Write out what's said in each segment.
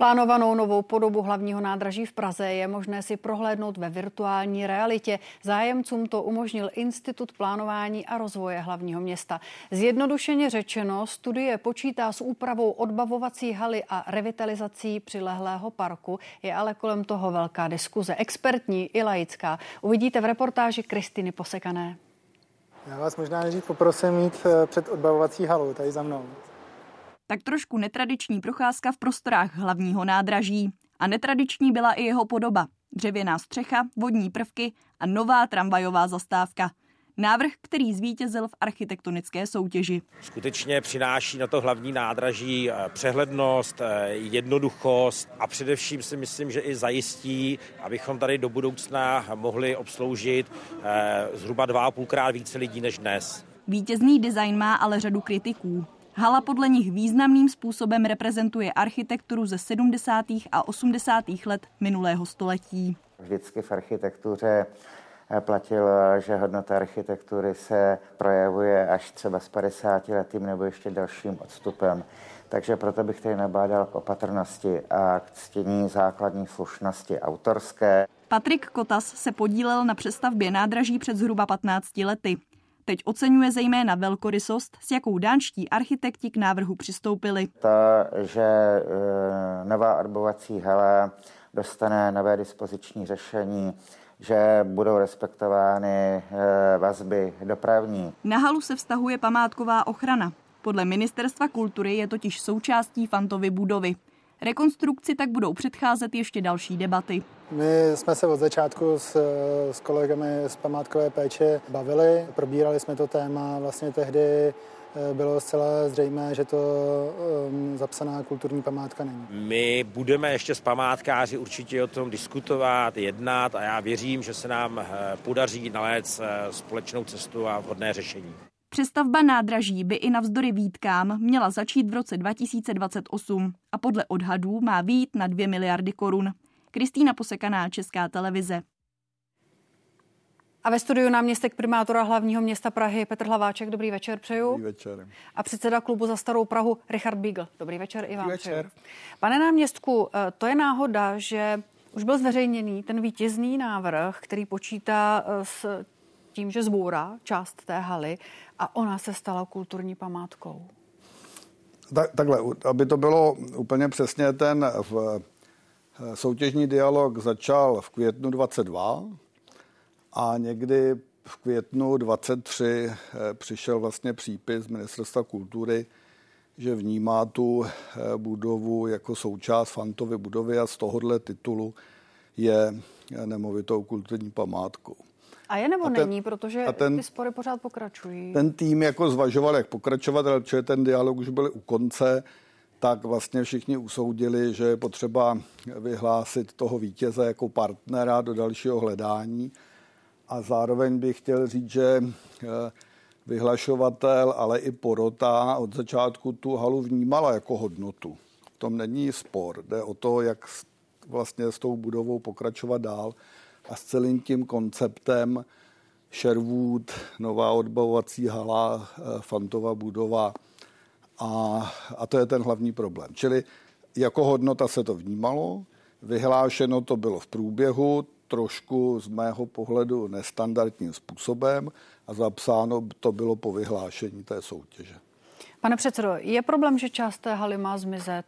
Plánovanou novou podobu hlavního nádraží v Praze je možné si prohlédnout ve virtuální realitě. Zájemcům to umožnil Institut plánování a rozvoje hlavního města. Zjednodušeně řečeno, studie počítá s úpravou odbavovací haly a revitalizací přilehlého parku. Je ale kolem toho velká diskuze, expertní i laická. Uvidíte v reportáži Kristiny Posekané. Já vás možná nejdřív poprosím mít eh, před odbavovací halou tady za mnou tak trošku netradiční procházka v prostorách hlavního nádraží. A netradiční byla i jeho podoba. Dřevěná střecha, vodní prvky a nová tramvajová zastávka. Návrh, který zvítězil v architektonické soutěži. Skutečně přináší na to hlavní nádraží eh, přehlednost, eh, jednoduchost a především si myslím, že i zajistí, abychom tady do budoucna mohli obsloužit eh, zhruba dva a půlkrát více lidí než dnes. Vítězný design má ale řadu kritiků. Hala podle nich významným způsobem reprezentuje architekturu ze 70. a 80. let minulého století. Vždycky v architektuře eh, platil, že hodnota architektury se projevuje až třeba s 50 letým nebo ještě dalším odstupem. Takže proto bych tady nabádal k opatrnosti a k ctění základní slušnosti autorské. Patrik Kotas se podílel na přestavbě nádraží před zhruba 15 lety. Teď oceňuje zejména velkorysost, s jakou dánští architekti k návrhu přistoupili. To, že e, nová arbovací hala dostane nové dispoziční řešení, že budou respektovány e, vazby dopravní. Na halu se vztahuje památková ochrana. Podle Ministerstva kultury je totiž součástí Fantovy budovy. Rekonstrukci tak budou předcházet ještě další debaty. My jsme se od začátku s, s kolegami z památkové péče bavili, probírali jsme to téma, vlastně tehdy eh, bylo zcela zřejmé, že to um, zapsaná kulturní památka není. My budeme ještě s památkáři určitě o tom diskutovat, jednat a já věřím, že se nám eh, podaří nalézt eh, společnou cestu a vhodné řešení. Přestavba nádraží by i navzdory výtkám měla začít v roce 2028 a podle odhadů má výjít na 2 miliardy korun. Kristýna Posekaná, Česká televize. A ve studiu náměstek primátora hlavního města Prahy Petr Hlaváček. Dobrý večer, přeju. Dobrý večer. A předseda klubu za starou Prahu Richard Beagle. Dobrý večer i vám Dobrý večer. Přeju. Pane náměstku, eh, to je náhoda, že už byl zveřejněný ten vítězný návrh, který počítá eh, s tím, že zbourá část té haly a ona se stala kulturní památkou. Tak, takhle, aby to bylo úplně přesně, ten v, eh, soutěžní dialog začal v květnu 22 a někdy v květnu 23 eh, přišel vlastně přípis Ministerstva kultury, že vnímá tu eh, budovu jako součást Fantovy budovy a z tohohle titulu je nemovitou kulturní památkou. A je nebo a ten, není, protože a ten, ty spory pořád pokračují? Ten tým jako zvažoval, jak pokračovat, ale protože ten dialog už byl u konce, tak vlastně všichni usoudili, že je potřeba vyhlásit toho vítěze jako partnera do dalšího hledání. A zároveň bych chtěl říct, že eh, vyhlašovatel, ale i porota od začátku tu halu vnímala jako hodnotu. V tom není spor. Jde o to, jak vlastně s tou budovou pokračovat dál a s celým tím konceptem Sherwood, nová odbavovací hala, eh, Fantova budova a, a to je ten hlavní problém. Čili jako hodnota se to vnímalo, vyhlášeno to bylo v průběhu, trošku z mého pohledu nestandardním způsobem a zapsáno to bylo po vyhlášení té soutěže. Pane předsedo, je problém, že část té haly má zmizet?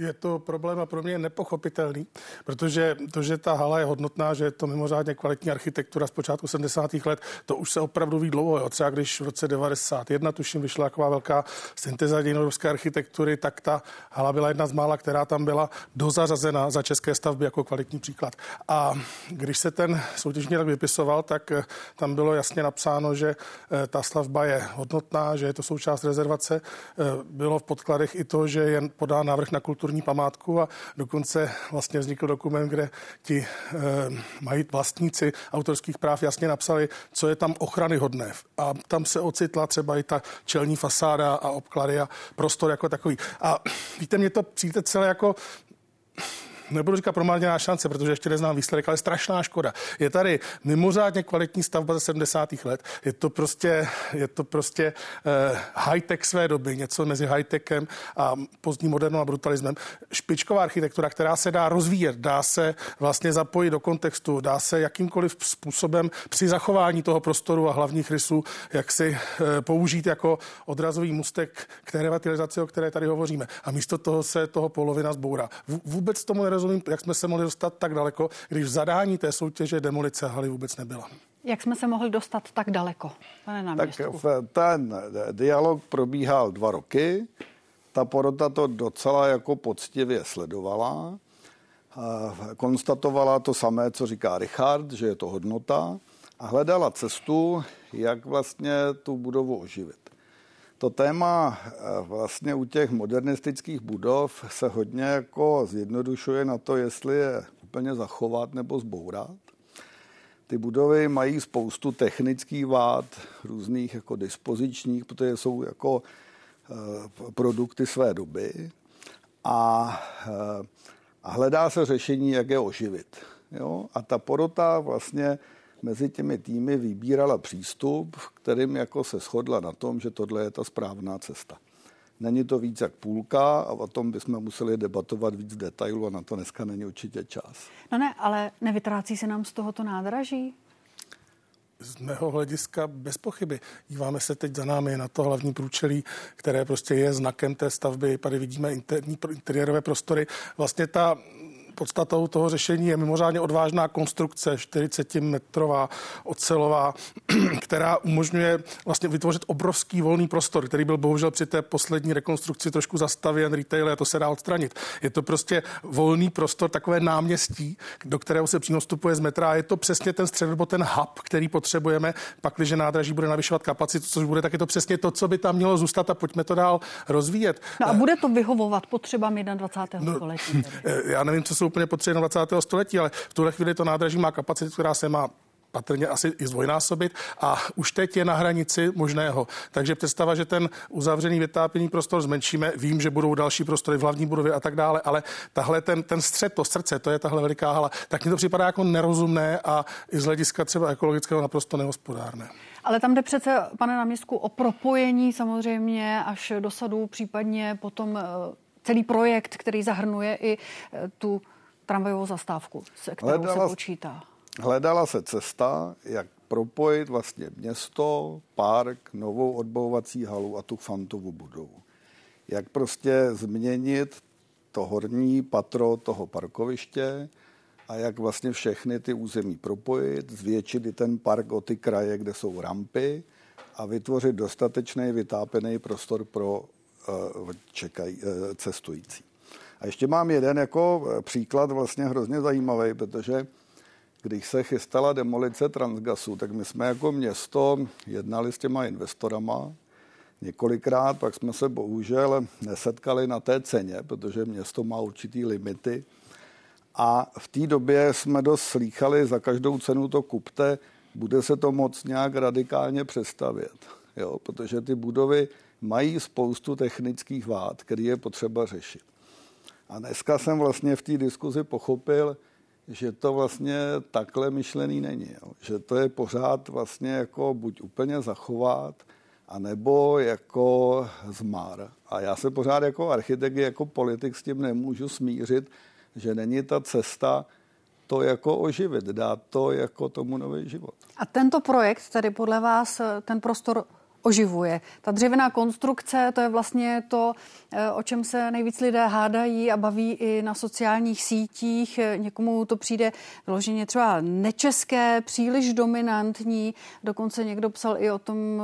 Je to problém a pro mě nepochopitelný, protože to, že ta hala je hodnotná, že je to mimořádně kvalitní architektura z počátku 70. let, to už se opravdu ví dlouho. Jo. Třeba když v roce 91, tuším, vyšla taková velká synteza dějinorovské architektury, tak ta hala byla jedna z mála, která tam byla dozařazena za české stavby jako kvalitní příklad. A když se ten soutěžní rok vypisoval, tak eh, tam bylo jasně napsáno, že eh, ta stavba je hodnotná, že je to součást rezervace. Eh, bylo v podkladech i to, že je podá návrh na kulturní kulturní památku a dokonce vlastně vznikl dokument, kde ti e, mají vlastníci autorských práv jasně napsali, co je tam ochrany hodné. A tam se ocitla třeba i ta čelní fasáda a obklady a prostor jako takový. A víte, mě to přijde celé jako nebudu říkat promarněná šance, protože ještě neznám výsledek, ale strašná škoda. Je tady mimořádně kvalitní stavba ze 70. let. Je to prostě, je to prostě uh, high-tech své doby, něco mezi high-techem a pozdní modernou a brutalismem. Špičková architektura, která se dá rozvíjet, dá se vlastně zapojit do kontextu, dá se jakýmkoliv způsobem při zachování toho prostoru a hlavních rysů, jak si uh, použít jako odrazový mustek k té revitalizaci, o které tady hovoříme. A místo toho se toho polovina zbourá. Vůbec tomu nerozumím, jak jsme se mohli dostat tak daleko, když v zadání té soutěže demolice haly vůbec nebyla. Jak jsme se mohli dostat tak daleko, pane náměstku? Tak ten dialog probíhal dva roky. Ta porota to docela jako poctivě sledovala. Konstatovala to samé, co říká Richard, že je to hodnota a hledala cestu, jak vlastně tu budovu oživit. To téma eh, vlastně u těch modernistických budov se hodně jako zjednodušuje na to, jestli je úplně zachovat nebo zbourat. Ty budovy mají spoustu technických vád, různých jako dispozičních, protože jsou jako eh, produkty své doby a, eh, a hledá se řešení, jak je oživit. Jo? A ta porota vlastně mezi těmi týmy vybírala přístup, kterým jako se shodla na tom, že tohle je ta správná cesta. Není to víc jak půlka a o tom bychom museli debatovat víc detailu a na to dneska není určitě čas. No ne, ale nevytrácí se nám z tohoto nádraží? z mého hlediska bez pochyby. Díváme se teď za námi na to hlavní průčelí, které prostě je znakem té stavby. Tady vidíme interní, interiérové prostory. Vlastně ta podstatou toho řešení je mimořádně odvážná konstrukce, 40-metrová ocelová, která umožňuje vlastně vytvořit obrovský volný prostor, který byl bohužel při té poslední rekonstrukci trošku zastavěn retail a to se dá odstranit. Je to prostě volný prostor, takové náměstí, do kterého se přímo vstupuje z metra a je to přesně ten střed nebo ten hub, který potřebujeme, pak, když nádraží bude navyšovat kapacitu, což bude, tak je to přesně to, co by tam mělo zůstat a pojďme to dál rozvíjet. No a bude to vyhovovat potřebám 21. No, století? Já nevím, co jsou úplně potřeby 20. století, ale v tuhle chvíli to nádraží má kapacitu, která se má patrně asi i zdvojnásobit a už teď je na hranici možného. Takže představa, že ten uzavřený vytápěný prostor zmenšíme, vím, že budou další prostory v hlavní budově a tak dále, ale tahle ten, ten střed, to srdce, to je tahle veliká hala, tak mi to připadá jako nerozumné a i z hlediska třeba ekologického naprosto nehospodárné. Ale tam jde přece, pane náměstku, o propojení samozřejmě až do sadu, případně potom eh, celý projekt, který zahrnuje i eh, tu tramvajovou zastávku, se kterou hledala, se počítá? Hledala se cesta, jak propojit vlastně město, park, novou odbavovací halu a tu fantovu budovu. Jak prostě změnit to horní patro toho parkoviště a jak vlastně všechny ty území propojit, zvětšit i ten park o ty kraje, kde jsou rampy a vytvořit dostatečný vytápený prostor pro uh, čekaj, uh, cestující. A ještě mám jeden jako eh, příklad vlastně hrozně zajímavý, protože když se chystala demolice Transgasu, tak my jsme jako město jednali s těma investorama několikrát, pak jsme se bohužel nesetkali na té ceně, protože město má určitý limity. A v té době jsme dost slýchali, za každou cenu to kupte, bude se to moc nějak radikálně přestavět. Jo? Protože ty budovy mají spoustu technických vád, které je potřeba řešit. A dneska jsem vlastně v té diskuzi pochopil, že to vlastně takhle myšlený není. Jo. Že to je pořád vlastně jako buď úplně zachovat, anebo jako zmár. A já se pořád jako architekt, jako politik s tím nemůžu smířit, že není ta cesta to jako oživit, dát to jako tomu nový život. A tento projekt, tedy podle vás, ten prostor oživuje. Ta dřevěná konstrukce, to je vlastně to, eh, o čem se nejvíc lidé hádají a baví i na sociálních sítích. Někomu to přijde vyloženě třeba nečeské, příliš dominantní. Dokonce někdo psal i o tom,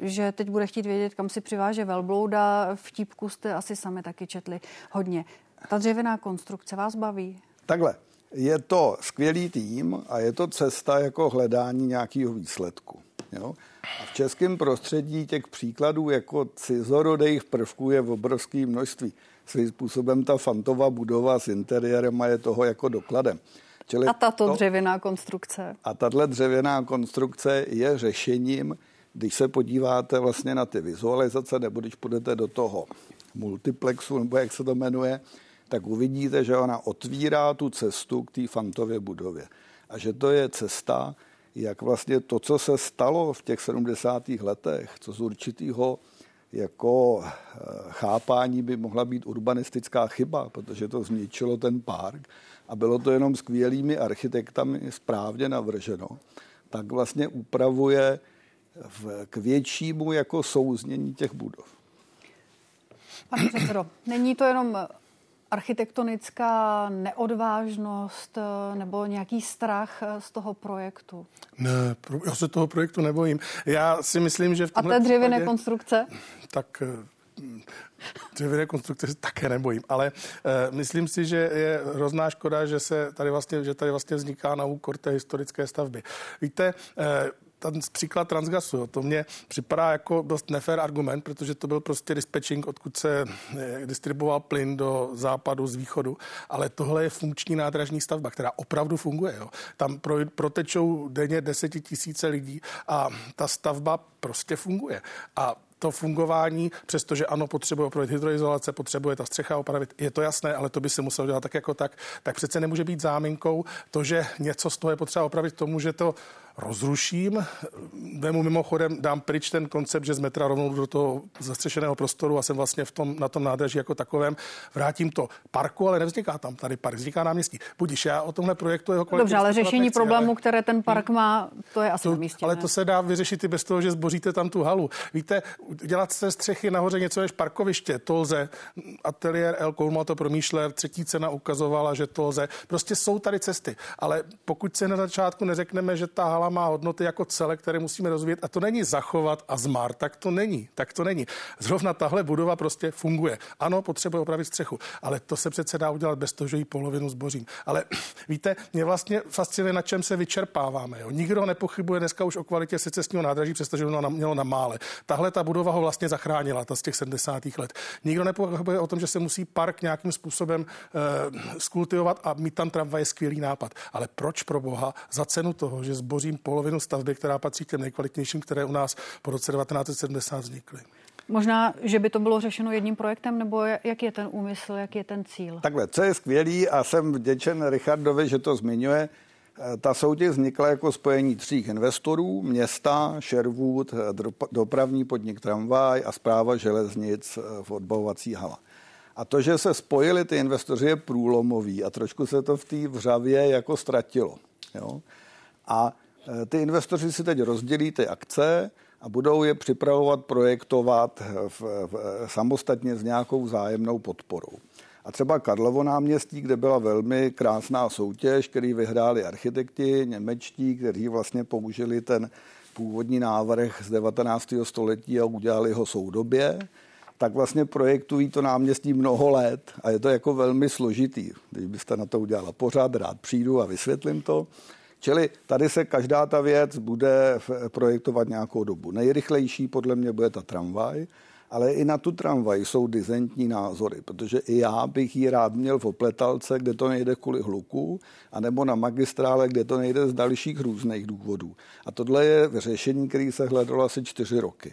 eh, že teď bude chtít vědět, kam si přiváže velblouda. Vtípku jste asi sami taky četli hodně. Ta dřevěná konstrukce vás baví? Takhle. Je to skvělý tým a je to cesta jako hledání nějakého výsledku. Jo? A v českém prostředí těch příkladů jako cizorodejch prvků je v obrovském množství. Svým způsobem ta fantová budova s interiérem je toho jako dokladem. Čili a tato to, dřevěná konstrukce? A tahle dřevěná konstrukce je řešením, když se podíváte vlastně na ty vizualizace, nebo když půjdete do toho multiplexu, nebo jak se to jmenuje, tak uvidíte, že ona otvírá tu cestu k té fantově budově. A že to je cesta, jak vlastně to, co se stalo v těch 70. letech, co z určitého jako eh, chápání by mohla být urbanistická chyba, protože to zničilo ten park a bylo to jenom skvělými architektami správně navrženo, tak vlastně upravuje v, k většímu jako souznění těch budov. Pane předsedo, není to jenom architektonická neodvážnost eh, nebo nějaký strach eh, z toho projektu? Ne, já se toho projektu nebojím. Já si myslím, že v A té dřevěné případě, konstrukce? Tak eh, dřevěné konstrukce se také nebojím, ale uh, myslím si, že je hrozná škoda, že se tady vlastně, že tady vlastně vzniká na úkor té historické stavby. Víte, uh, ten příklad Transgasu, jo, to mě připadá jako dost nefér argument, protože to byl prostě dispatching, odkud se eh, distribuoval plyn do západu z východu, ale tohle je funkční nádražní stavba, která opravdu funguje. Jo. Tam pro, protečou denně desetitisíce lidí a ta stavba prostě funguje. A to fungování, přestože ano, potřebuje opravit hydroizolace, potřebuje ta střecha opravit, je to jasné, ale to by se muselo dělat tak jako tak, tak přece nemůže být záminkou to, že něco z toho je potřeba opravit tomu, že to rozruším. Vemu mimochodem, dám pryč ten koncept, že z metra rovnou do toho zastřešeného prostoru a jsem vlastně v tom, na tom nádraží jako takovém. Vrátím to parku, ale nevzniká tam tady park, vzniká náměstí. Budíš, já o tomhle projektu jeho Dobře, ale řešení nechci, problému, ale... které ten park má, to je asi to, na místě. Ale ne? to se dá vyřešit i bez toho, že zboříte tam tu halu. Víte, dělat se střechy nahoře něco než parkoviště, to lze. Ateliér El Koulma to promýšlel, třetí cena ukazovala, že to lze. Prostě jsou tady cesty, ale pokud se na začátku neřekneme, že ta hala má hodnoty jako celek, které musíme rozvíjet a to není zachovat a zmar, tak to není, tak to není. Zrovna tahle budova prostě funguje. Ano, potřebuje opravit střechu, ale to se přece dá udělat bez toho, že ji polovinu zbořím. Ale víte, mě vlastně fascinuje, na čem se vyčerpáváme. Jo. Nikdo nepochybuje dneska už o kvalitě secesního nádraží, přestože ono mělo na mále. Tahle ta budova ho vlastně zachránila, ta z těch 70. let. Nikdo nepochybuje o tom, že se musí park nějakým způsobem uh, skultivovat a mít tam tramvaj je skvělý nápad. Ale proč pro boha za cenu toho, že zbořím polovinu stavby, která patří k těm nejkvalitnějším, které u nás po roce 1970 vznikly? Možná, že by to bylo řešeno jedním projektem, nebo jak je ten úmysl, jak je ten cíl? Takhle, co je skvělý a jsem vděčen Richardovi, že to zmiňuje, eh, ta soutěž vznikla jako spojení tří investorů, města, Sherwood, eh, dopravní podnik Tramvaj a zpráva železnic eh, v odbavovací hala. A to, že se spojili ty investoři, je průlomový a trošku se to v té vřavě jako ztratilo. Jo? A ty investoři si teď rozdělí ty akce a budou je připravovat, projektovat v, v, samostatně s nějakou zájemnou podporou. A třeba Karlovo náměstí, kde byla velmi krásná soutěž, který vyhráli architekti němečtí, kteří vlastně použili ten původní návrh z 19. století a udělali ho soudobě, tak vlastně projektují to náměstí mnoho let a je to jako velmi složitý. Když byste na to udělala pořád, rád přijdu a vysvětlím to. Čili tady se každá ta věc bude projektovat nějakou dobu. Nejrychlejší podle mě bude ta tramvaj, ale i na tu tramvaj jsou dizentní názory, protože i já bych ji rád měl v opletalce, kde to nejde kvůli hluku, anebo na magistrále, kde to nejde z dalších různých důvodů. A tohle je řešení, který se hledalo asi čtyři roky.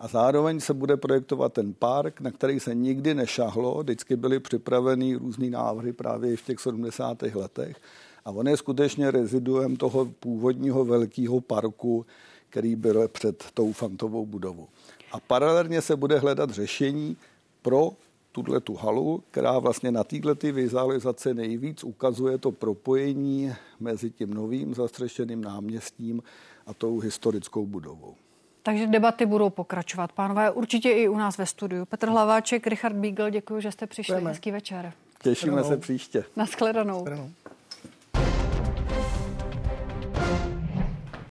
A zároveň se bude projektovat ten park, na který se nikdy nešahlo, vždycky byly připraveny různý návrhy právě v těch 70. letech. A on je skutečně reziduem toho původního velkého parku, který byl před tou fantovou budovou. A paralelně se bude hledat řešení pro tuhle tu halu, která vlastně na této vizualizaci nejvíc ukazuje to propojení mezi tím novým zastřešeným náměstím a tou historickou budovou. Takže debaty budou pokračovat, pánové, určitě i u nás ve studiu. Petr Hlaváček, Richard Beagle, děkuji, že jste přišli. Jdeme. Hezký večer. Těšíme se příště. Naschledanou. Naschledanou.